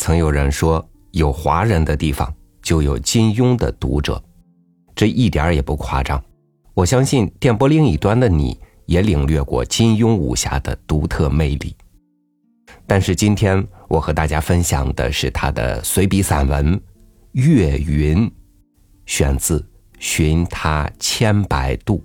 曾有人说，有华人的地方就有金庸的读者，这一点也不夸张。我相信电波另一端的你也领略过金庸武侠的独特魅力。但是今天我和大家分享的是他的随笔散文《月云》，选自《寻他千百度》。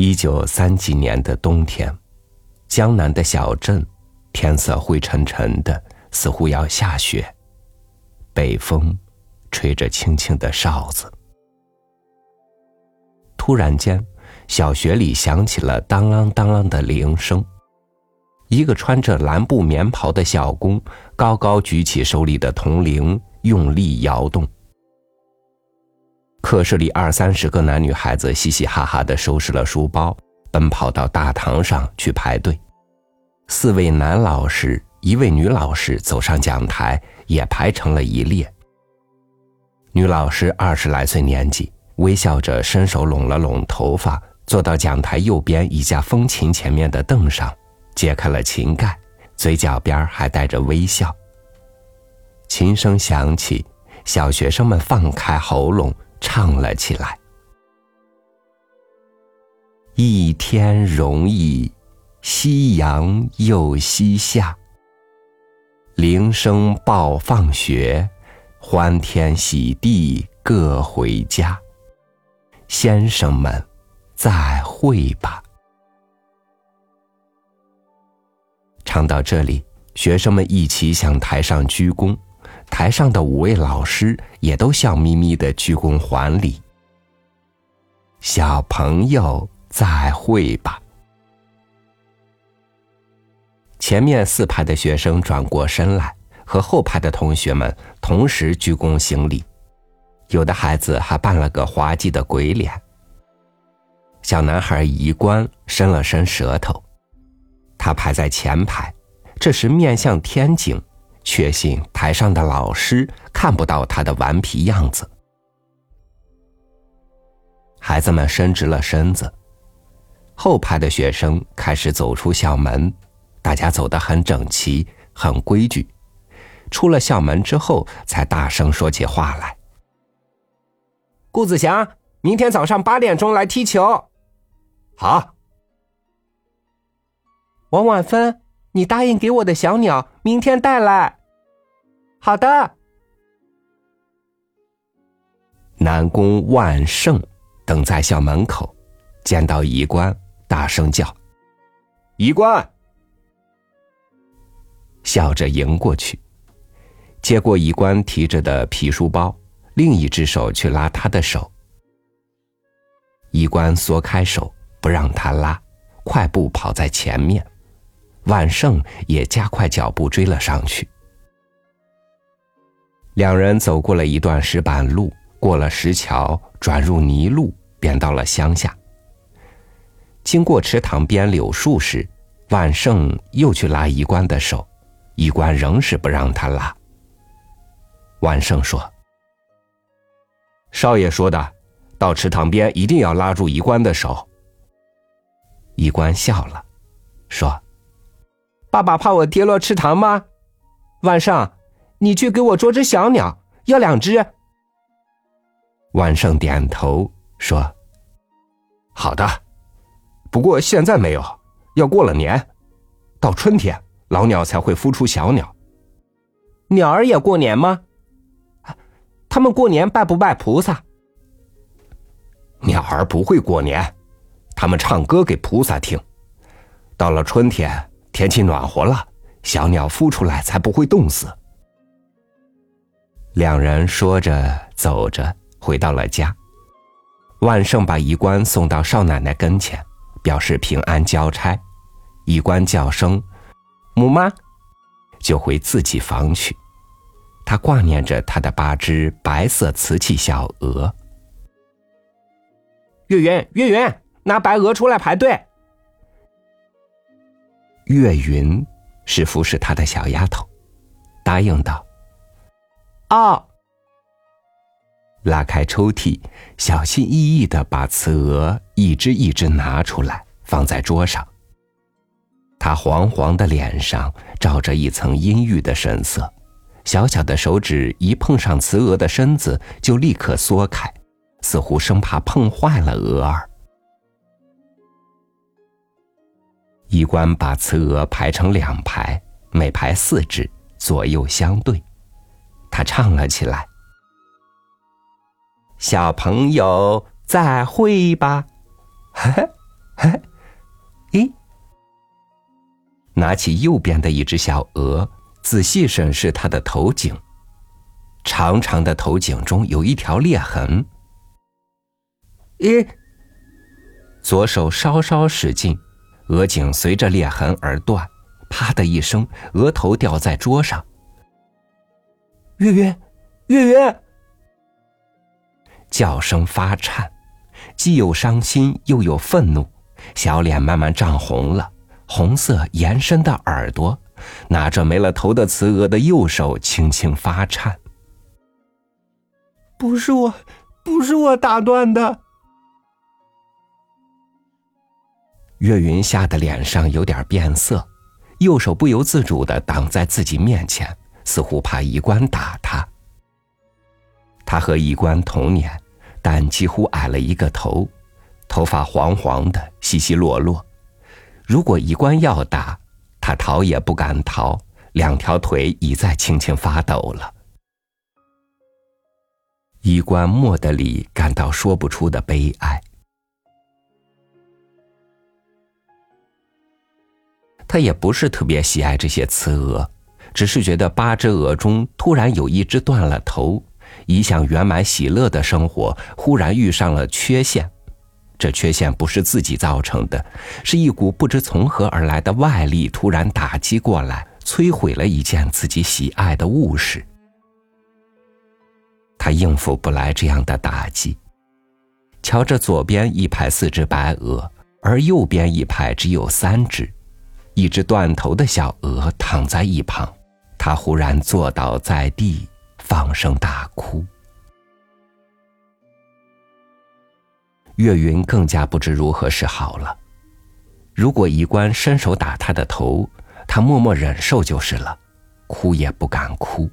一九三几年的冬天，江南的小镇，天色灰沉沉的，似乎要下雪。北风吹着轻轻的哨子。突然间，小学里响起了当啷当啷的铃声。一个穿着蓝布棉袍的小工高高举起手里的铜铃，用力摇动。课室里二三十个男女孩子嘻嘻哈哈的收拾了书包，奔跑到大堂上去排队。四位男老师，一位女老师走上讲台，也排成了一列。女老师二十来岁年纪，微笑着伸手拢了拢头发，坐到讲台右边一架风琴前面的凳上，揭开了琴盖，嘴角边还带着微笑。琴声响起，小学生们放开喉咙。唱了起来。一天容易，夕阳又西下。铃声报放学，欢天喜地各回家。先生们，再会吧。唱到这里，学生们一起向台上鞠躬。台上的五位老师也都笑眯眯的鞠躬还礼。小朋友，再会吧。前面四排的学生转过身来，和后排的同学们同时鞠躬行礼，有的孩子还扮了个滑稽的鬼脸。小男孩仪冠伸了伸舌头，他排在前排，这时面向天井。确信台上的老师看不到他的顽皮样子。孩子们伸直了身子，后排的学生开始走出校门，大家走得很整齐，很规矩。出了校门之后，才大声说起话来。顾子祥，明天早上八点钟来踢球。好。王婉芬，你答应给我的小鸟，明天带来。好的。南宫万盛等在校门口，见到仪官，大声叫：“仪官！”笑着迎过去，接过仪官提着的皮书包，另一只手去拉他的手。仪官缩开手，不让他拉，快步跑在前面。万盛也加快脚步追了上去。两人走过了一段石板路，过了石桥，转入泥路，便到了乡下。经过池塘边柳树时，万盛又去拉医官的手，医官仍是不让他拉。万盛说：“少爷说的，到池塘边一定要拉住医官的手。”医官笑了，说：“爸爸怕我跌落池塘吗？”万盛。你去给我捉只小鸟，要两只。万胜点头说：“好的，不过现在没有，要过了年，到春天老鸟才会孵出小鸟。鸟儿也过年吗？他们过年拜不拜菩萨？鸟儿不会过年，他们唱歌给菩萨听。到了春天，天气暖和了，小鸟孵出来才不会冻死。”两人说着走着，回到了家。万盛把仪官送到少奶奶跟前，表示平安交差。仪官叫声“母妈”，就回自己房去。他挂念着他的八只白色瓷器小鹅。月圆，月圆，拿白鹅出来排队。月云是服侍他的小丫头，答应道。哦，拉开抽屉，小心翼翼的把雌鹅一只一只拿出来，放在桌上。他黄黄的脸上罩着一层阴郁的神色，小小的手指一碰上雌鹅的身子，就立刻缩开，似乎生怕碰坏了鹅儿。医官把雌鹅排成两排，每排四只，左右相对。他唱了起来：“小朋友再会吧。”嘿嘿嘿，咦？拿起右边的一只小鹅，仔细审视它的头颈。长长的头颈中有一条裂痕。咦？左手稍稍使劲，鹅颈随着裂痕而断，啪的一声，额头掉在桌上。月月，月月，叫声发颤，既有伤心又有愤怒，小脸慢慢涨红了。红色延伸的耳朵，拿着没了头的雌鹅的右手轻轻发颤。不是我，不是我打断的。岳云吓得脸上有点变色，右手不由自主的挡在自己面前，似乎怕医官打他。他和医官同年，但几乎矮了一个头，头发黄黄的，稀稀落落。如果医官要打，他逃也不敢逃，两条腿已在轻轻发抖了。医官莫德里感到说不出的悲哀。他也不是特别喜爱这些雌鹅，只是觉得八只鹅中突然有一只断了头，一向圆满喜乐的生活忽然遇上了缺陷。这缺陷不是自己造成的，是一股不知从何而来的外力突然打击过来，摧毁了一件自己喜爱的物事。他应付不来这样的打击。瞧着左边一排四只白鹅，而右边一排只有三只，一只断头的小鹅躺在一旁，他忽然坐倒在地，放声大哭。岳云更加不知如何是好了。如果医官伸手打他的头，他默默忍受就是了，哭也不敢哭，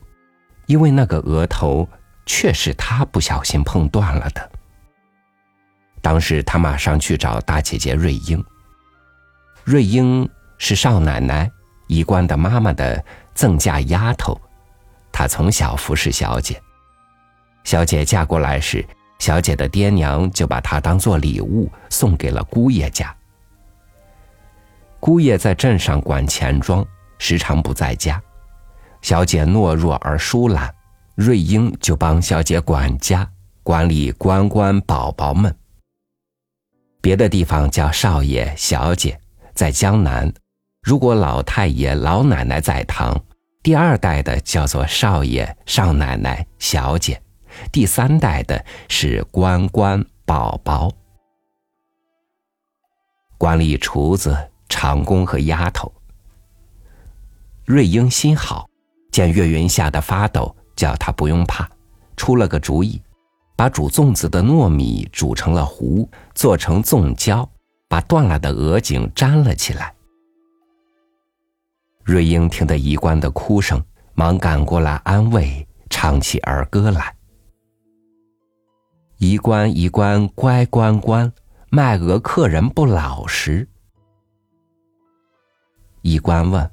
因为那个额头却是他不小心碰断了的。当时他马上去找大姐姐瑞英。瑞英是少奶奶医官的妈妈的赠嫁丫头，她从小服侍小姐。小姐嫁过来时。小姐的爹娘就把她当做礼物送给了姑爷家。姑爷在镇上管钱庄，时常不在家。小姐懦弱而疏懒，瑞英就帮小姐管家，管理关关宝宝们。别的地方叫少爷、小姐，在江南，如果老太爷、老奶奶在堂，第二代的叫做少爷、少奶奶、小姐。第三代的是关关宝宝，管理厨子、长工和丫头。瑞英心好，见岳云吓得发抖，叫他不用怕，出了个主意，把煮粽子的糯米煮成了糊，做成粽胶，把断了的鹅颈粘了起来。瑞英听得一关的哭声，忙赶过来安慰，唱起儿歌来。一关一关乖关关，卖鹅客人不老实。一关问：“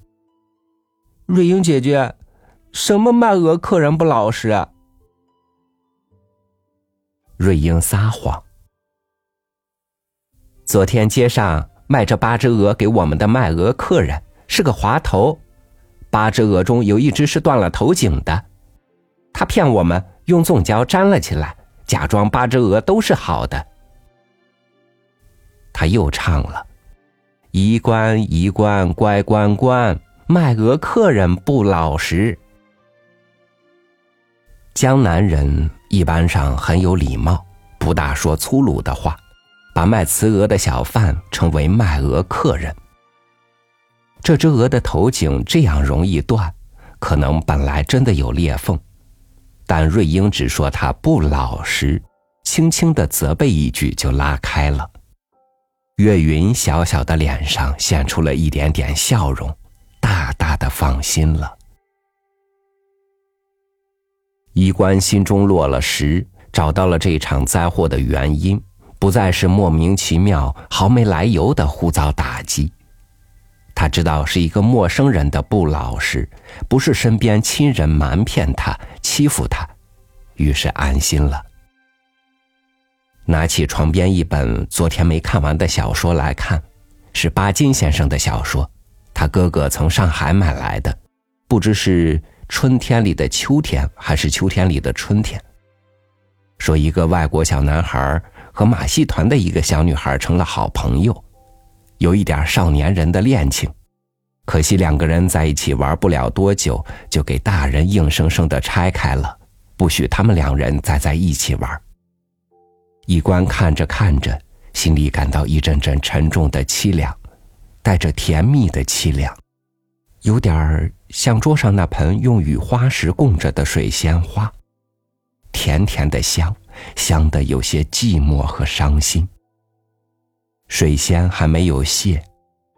瑞英姐姐，什么卖鹅客人不老实？”啊？”瑞英撒谎：“昨天街上卖这八只鹅给我们的卖鹅客人是个滑头，八只鹅中有一只是断了头颈的，他骗我们用粽胶粘了起来。”假装八只鹅都是好的，他又唱了：“一关一关乖关关，卖鹅客人不老实。”江南人一般上很有礼貌，不大说粗鲁的话，把卖雌鹅的小贩称为卖鹅客人。这只鹅的头颈这样容易断，可能本来真的有裂缝。但瑞英只说他不老实，轻轻的责备一句就拉开了。岳云小小的脸上现出了一点点笑容，大大的放心了。医官心中落了实，找到了这场灾祸的原因，不再是莫名其妙、毫没来由的胡遭打击。他知道是一个陌生人的不老实，不是身边亲人瞒骗他、欺负他，于是安心了。拿起床边一本昨天没看完的小说来看，是巴金先生的小说，他哥哥从上海买来的，不知是春天里的秋天还是秋天里的春天。说一个外国小男孩和马戏团的一个小女孩成了好朋友。有一点少年人的恋情，可惜两个人在一起玩不了多久，就给大人硬生生的拆开了，不许他们两人再在一起玩。一官看着看着，心里感到一阵阵沉重的凄凉，带着甜蜜的凄凉，有点儿像桌上那盆用雨花石供着的水仙花，甜甜的香，香的有些寂寞和伤心。水仙还没有谢，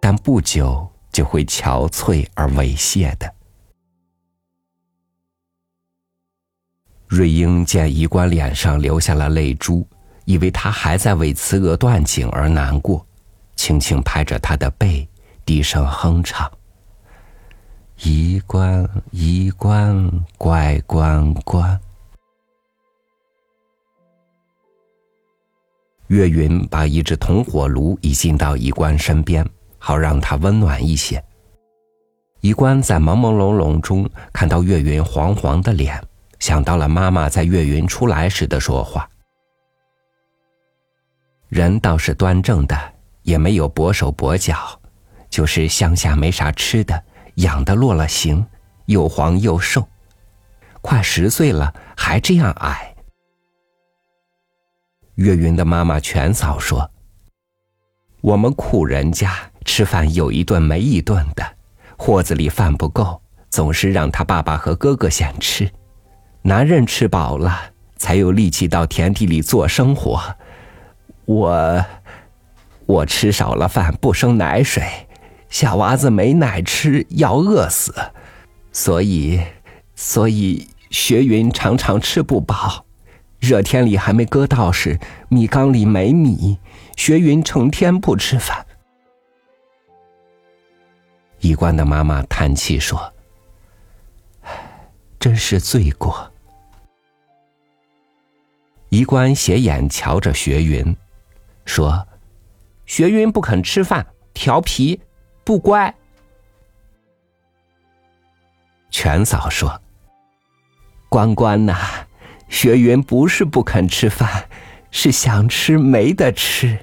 但不久就会憔悴而猥亵的。瑞英见医官脸上流下了泪珠，以为他还在为慈娥断颈而难过，轻轻拍着他的背，低声哼唱：“医官，医官，乖乖乖。”岳云把一只铜火炉移进到医官身边，好让他温暖一些。医官在朦朦胧胧中看到岳云黄黄的脸，想到了妈妈在岳云出来时的说话。人倒是端正的，也没有跛手跛脚，就是乡下没啥吃的，养的落了形，又黄又瘦，快十岁了还这样矮。岳云的妈妈全嫂说：“我们苦人家吃饭有一顿没一顿的，货子里饭不够，总是让他爸爸和哥哥先吃。男人吃饱了才有力气到田地里做生活。我，我吃少了饭不生奶水，小娃子没奶吃要饿死，所以，所以学云常常吃不饱。”热天里还没割稻时，米缸里没米，学云成天不吃饭。医官的妈妈叹气说：“真是罪过。”医官斜眼瞧着学云，说：“学云不肯吃饭，调皮，不乖。”全嫂说：“关关呐。”学云不是不肯吃饭，是想吃没得吃。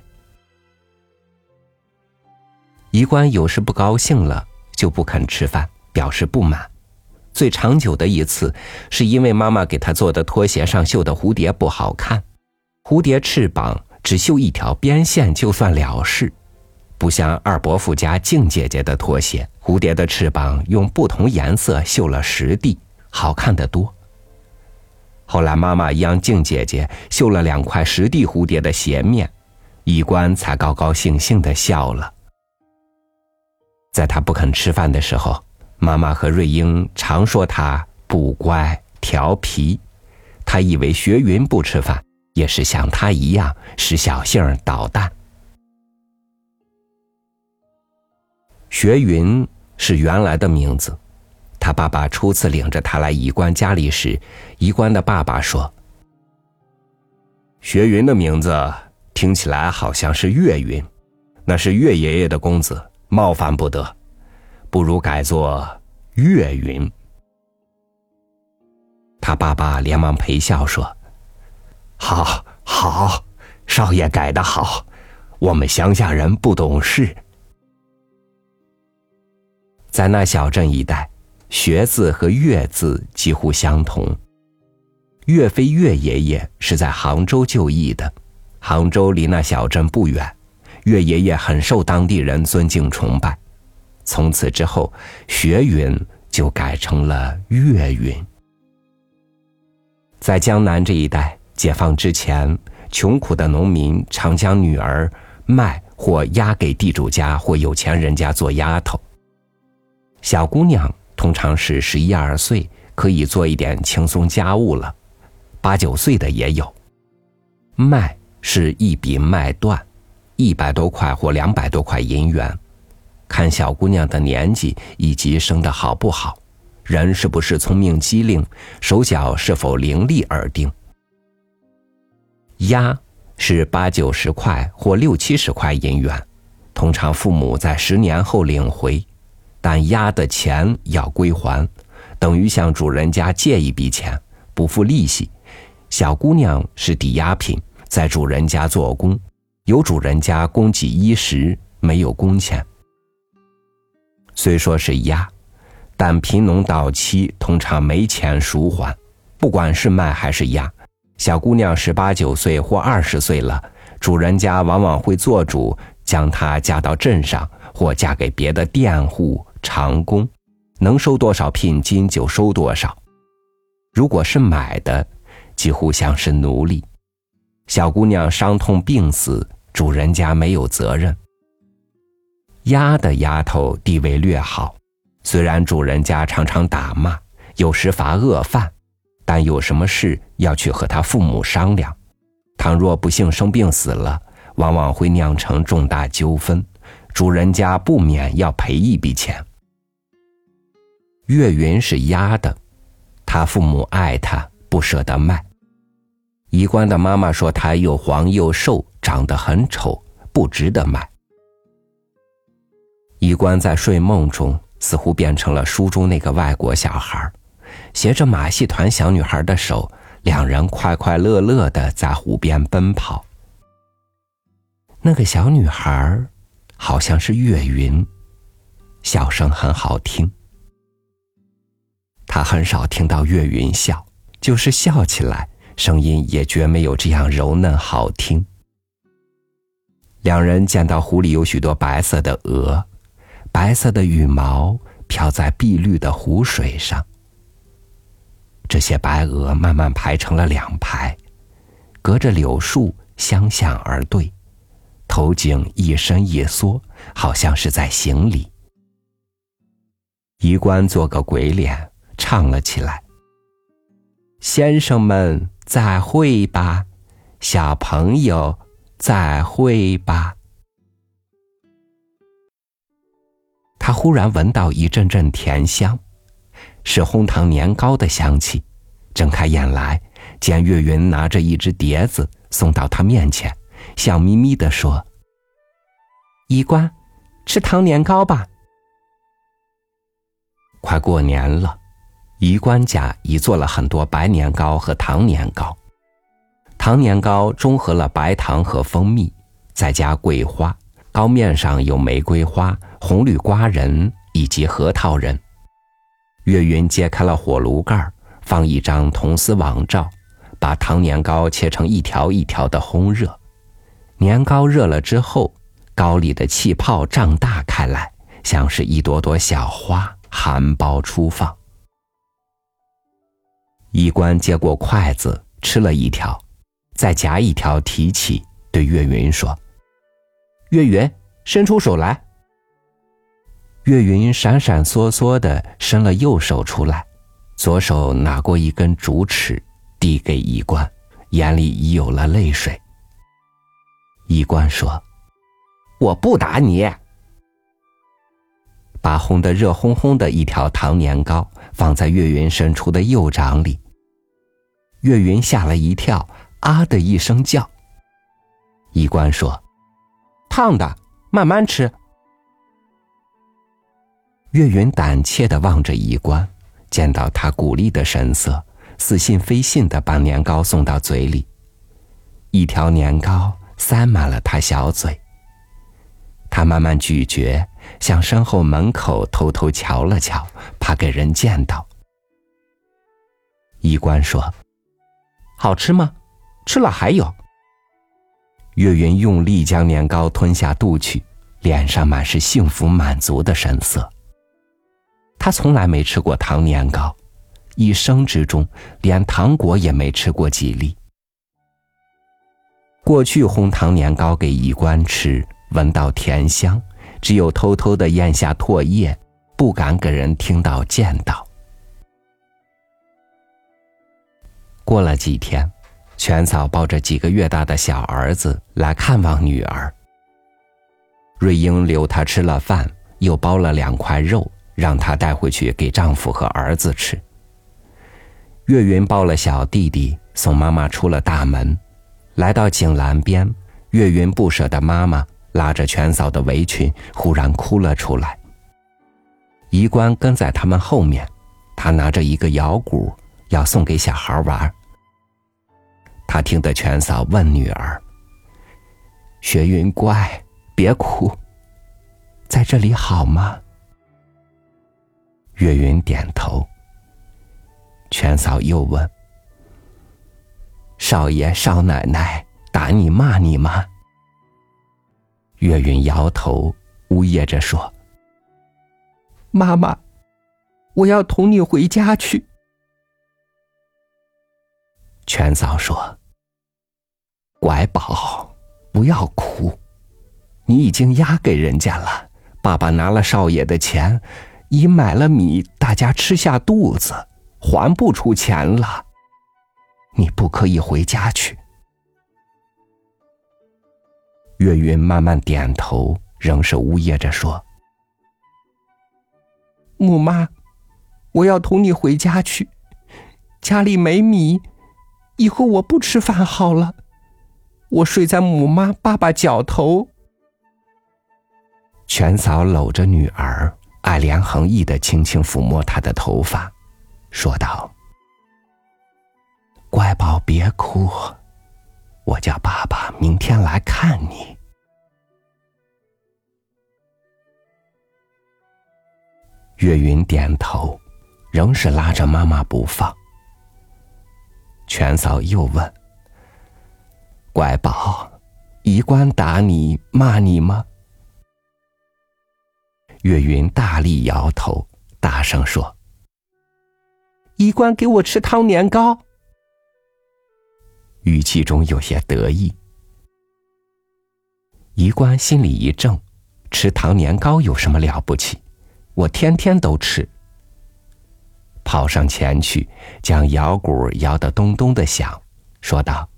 医官有时不高兴了，就不肯吃饭，表示不满。最长久的一次，是因为妈妈给他做的拖鞋上绣的蝴蝶不好看，蝴蝶翅膀只绣一条边线就算了事，不像二伯父家静姐姐的拖鞋，蝴蝶的翅膀用不同颜色绣了十地，好看的多。后来，妈妈央静姐姐绣了两块实地蝴蝶的鞋面，医官才高高兴兴的笑了。在他不肯吃饭的时候，妈妈和瑞英常说他不乖、调皮。他以为学云不吃饭也是像他一样使小性捣蛋。学云是原来的名字。他爸爸初次领着他来医官家里时，医官的爸爸说：“学云的名字听起来好像是岳云，那是岳爷爷的公子，冒犯不得，不如改作岳云。”他爸爸连忙陪笑说：“好，好，少爷改的好，我们乡下人不懂事，在那小镇一带。”学字和岳字几乎相同。岳飞岳爷爷是在杭州就义的，杭州离那小镇不远，岳爷爷很受当地人尊敬崇拜。从此之后，学云就改成了岳云。在江南这一带，解放之前，穷苦的农民常将女儿卖或押给地主家或有钱人家做丫头。小姑娘通常是十一二岁，可以做一点轻松家务了；八九岁的也有。卖是一笔卖断，一百多块或两百多块银元，看小姑娘的年纪以及生的好不好。人是不是聪明机灵，手脚是否伶俐而定。押是八九十块或六七十块银元，通常父母在十年后领回，但押的钱要归还，等于向主人家借一笔钱，不付利息。小姑娘是抵押品，在主人家做工，由主人家供给衣食，没有工钱。虽说是押。但贫农到期通常没钱赎还，不管是卖还是押，小姑娘十八九岁或二十岁了，主人家往往会做主将她嫁到镇上，或嫁给别的佃户、长工，能收多少聘金就收多少。如果是买的，几乎像是奴隶。小姑娘伤痛病死，主人家没有责任。丫的丫头地位略好。虽然主人家常常打骂，有时罚饿饭，但有什么事要去和他父母商量。倘若不幸生病死了，往往会酿成重大纠纷，主人家不免要赔一笔钱。岳云是押的，他父母爱他，不舍得卖。衣冠的妈妈说他又黄又瘦，长得很丑，不值得卖。衣冠在睡梦中。似乎变成了书中那个外国小孩，携着马戏团小女孩的手，两人快快乐乐的在湖边奔跑。那个小女孩好像是岳云，笑声很好听。他很少听到岳云笑，就是笑起来，声音也绝没有这样柔嫩好听。两人见到湖里有许多白色的鹅。白色的羽毛飘在碧绿的湖水上，这些白鹅慢慢排成了两排，隔着柳树相向而对，头颈一伸一缩，好像是在行礼。衣冠做个鬼脸，唱了起来：“先生们再会吧，小朋友再会吧。”他忽然闻到一阵阵甜香，是红糖年糕的香气。睁开眼来，见岳云拿着一只碟子送到他面前，笑眯眯地说：“衣冠，吃糖年糕吧。”快过年了，衣冠家已做了很多白年糕和糖年糕。糖年糕中和了白糖和蜂蜜，再加桂花。糕面上有玫瑰花、红绿瓜仁以及核桃仁。岳云揭开了火炉盖放一张铜丝网罩，把糖年糕切成一条一条的烘热。年糕热了之后，糕里的气泡胀大开来，像是一朵朵小花，含苞初放。衣冠接过筷子吃了一条，再夹一条提起，对岳云说。岳云伸出手来。岳云闪闪烁烁的伸了右手出来，左手拿过一根竹尺，递给衣冠，眼里已有了泪水。衣冠说：“我不打你。”把烘得热烘烘的一条糖年糕放在岳云伸出的右掌里。岳云吓了一跳，啊的一声叫。衣冠说。烫的，慢慢吃。岳云胆怯的望着衣冠，见到他鼓励的神色，似信非信的把年糕送到嘴里。一条年糕塞满了他小嘴。他慢慢咀嚼，向身后门口偷偷瞧了瞧，怕给人见到。医官说：“好吃吗？吃了还有。”岳云用力将年糕吞下肚去，脸上满是幸福满足的神色。他从来没吃过糖年糕，一生之中连糖果也没吃过几粒。过去烘糖年糕给姨官吃，闻到甜香，只有偷偷的咽下唾液，不敢给人听到见到。过了几天，全嫂抱着几个月大的小儿子来看望女儿。瑞英留她吃了饭，又包了两块肉，让她带回去给丈夫和儿子吃。岳云抱了小弟弟，送妈妈出了大门，来到井栏边，岳云不舍的妈妈拉着全嫂的围裙，忽然哭了出来。姨官跟在他们后面，他拿着一个摇鼓，要送给小孩玩。他听得全嫂问女儿：“雪云乖，别哭，在这里好吗？”岳云点头。全嫂又问：“少爷少奶奶打你骂你吗？”岳云摇头，呜咽着说：“妈妈，我要同你回家去。”全嫂说。乖宝，不要哭，你已经押给人家了。爸爸拿了少爷的钱，已买了米，大家吃下肚子，还不出钱了。你不可以回家去。岳云慢慢点头，仍是呜咽着说：“母妈，我要同你回家去。家里没米，以后我不吃饭好了。”我睡在母妈、爸爸脚头。全嫂搂着女儿，爱怜横溢的轻轻抚摸她的头发，说道：“乖宝，别哭，我叫爸爸明天来看你。”岳云点头，仍是拉着妈妈不放。全嫂又问。乖宝，姨官打你骂你吗？岳云大力摇头，大声说：“姨官给我吃汤年糕。”语气中有些得意。姨官心里一怔，吃糖年糕有什么了不起？我天天都吃。跑上前去，将摇鼓摇得咚咚的响，说道。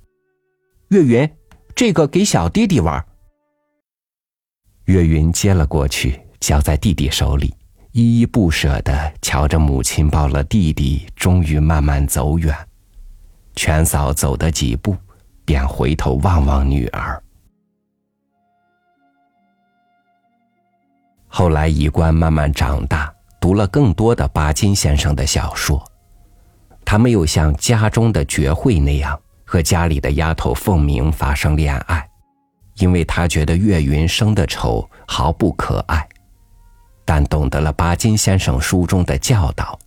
岳云，这个给小弟弟玩。岳云接了过去，交在弟弟手里，依依不舍的瞧着母亲抱了弟弟，终于慢慢走远。全嫂走的几步，便回头望望女儿。后来，姨官慢慢长大，读了更多的巴金先生的小说，他没有像家中的绝慧那样。和家里的丫头凤鸣发生恋爱，因为他觉得岳云生的丑，毫不可爱。但懂得了巴金先生书中的教导，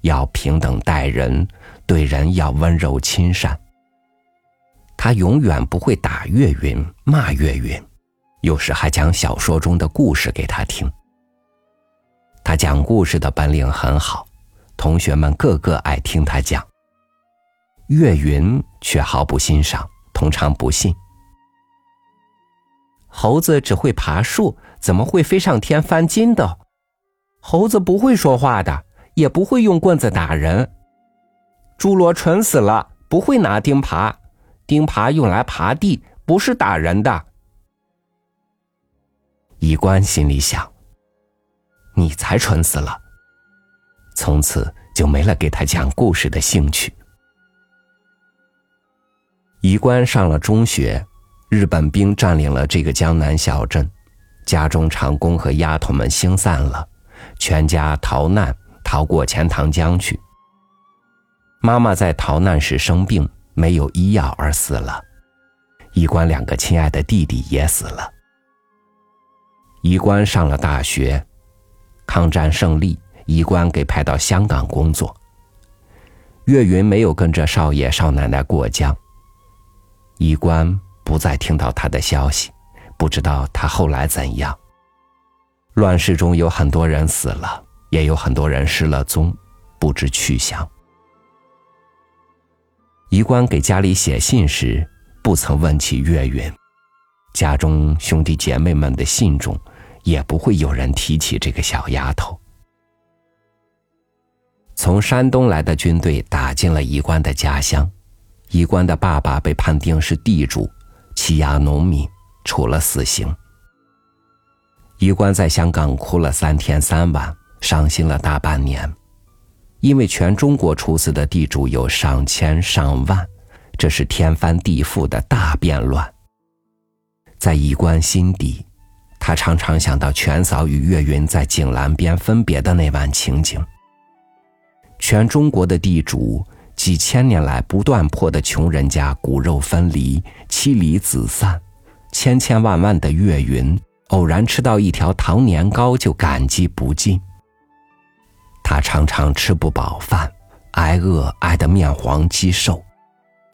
要平等待人，对人要温柔亲善。他永远不会打岳云、骂岳云，有时还讲小说中的故事给他听。他讲故事的本领很好，同学们个个爱听他讲。岳云却毫不欣赏，通常不信。猴子只会爬树，怎么会飞上天翻筋斗？猴子不会说话的，也不会用棍子打人。猪猡蠢死了，不会拿钉耙，钉耙用来耙地，不是打人的。医官心里想：你才蠢死了。从此就没了给他讲故事的兴趣。仪官上了中学，日本兵占领了这个江南小镇，家中长工和丫头们星散了，全家逃难逃过钱塘江去。妈妈在逃难时生病，没有医药而死了，医官两个亲爱的弟弟也死了。医官上了大学，抗战胜利，医官给派到香港工作。岳云没有跟着少爷少奶奶过江。医官不再听到他的消息，不知道他后来怎样。乱世中有很多人死了，也有很多人失了踪，不知去向。仪官给家里写信时，不曾问起岳云，家中兄弟姐妹们的信中，也不会有人提起这个小丫头。从山东来的军队打进了仪官的家乡，仪官的爸爸被判定是地主，欺压农民，处了死刑。仪官在香港哭了三天三晚，伤心了大半年。因为全中国出资的地主有上千上万，这是天翻地覆的大变乱。在衣冠心底，他常常想到全嫂与岳云在井栏边分别的那晚情景。全中国的地主几千年来不断破的穷人家骨肉分离、妻离子散，千千万万的岳云偶然吃到一条糖年糕就感激不尽。他常常吃不饱饭，挨饿挨得面黄肌瘦，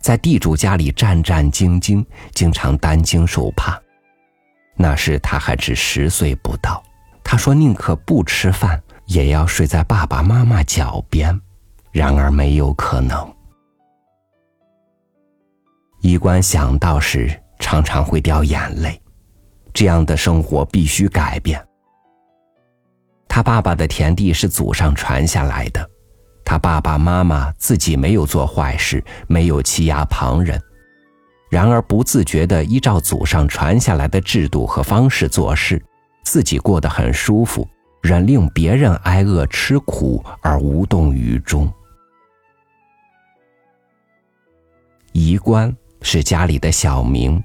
在地主家里战战兢兢，经常担惊受怕。那时他还只十岁不到，他说宁可不吃饭，也要睡在爸爸妈妈脚边。然而没有可能。衣冠想到时，常常会掉眼泪。这样的生活必须改变。他爸爸的田地是祖上传下来的，他爸爸妈妈自己没有做坏事，没有欺压旁人，然而不自觉地依照祖上传下来的制度和方式做事，自己过得很舒服，忍令别人挨饿吃苦而无动于衷。仪官是家里的小名，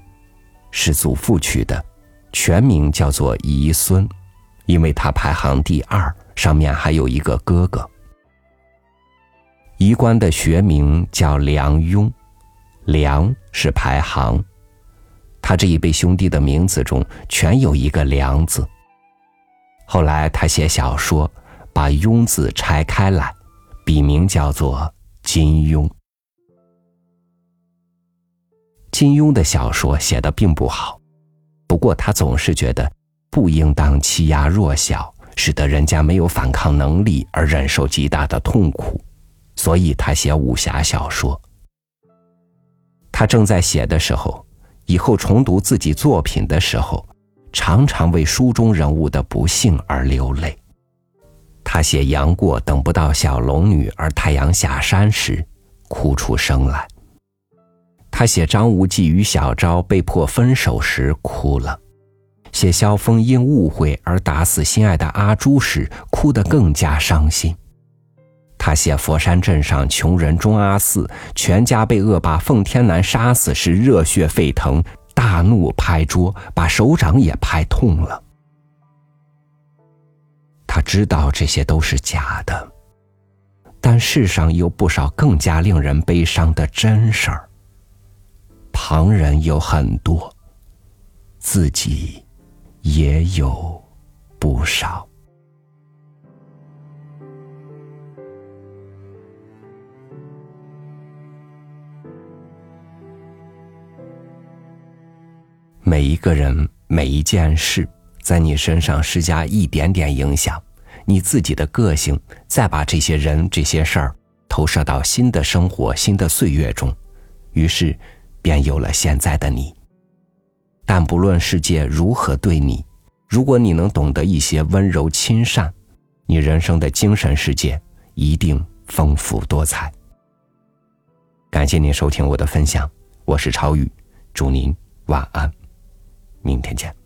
是祖父取的，全名叫做仪孙。因为他排行第二，上面还有一个哥哥。衣冠的学名叫梁雍，梁是排行，他这一辈兄弟的名字中全有一个梁字。后来他写小说，把庸字拆开来，笔名叫做金庸。金庸的小说写的并不好，不过他总是觉得。不应当欺压弱小，使得人家没有反抗能力而忍受极大的痛苦，所以他写武侠小说。他正在写的时候，以后重读自己作品的时候，常常为书中人物的不幸而流泪。他写杨过等不到小龙女而太阳下山时，哭出声来。他写张无忌与小昭被迫分手时，哭了。写萧峰因误会而打死心爱的阿朱时，哭得更加伤心。他写佛山镇上穷人钟阿四全家被恶霸奉天南杀死时，热血沸腾，大怒拍桌，把手掌也拍痛了。他知道这些都是假的，但世上有不少更加令人悲伤的真事儿。旁人有很多，自己。也有不少。每一个人，每一件事，在你身上施加一点点影响，你自己的个性再把这些人、这些事儿投射到新的生活、新的岁月中，于是便有了现在的你。但不论世界如何对你，如果你能懂得一些温柔亲善，你人生的精神世界一定丰富多彩。感谢您收听我的分享，我是超宇，祝您晚安，明天见。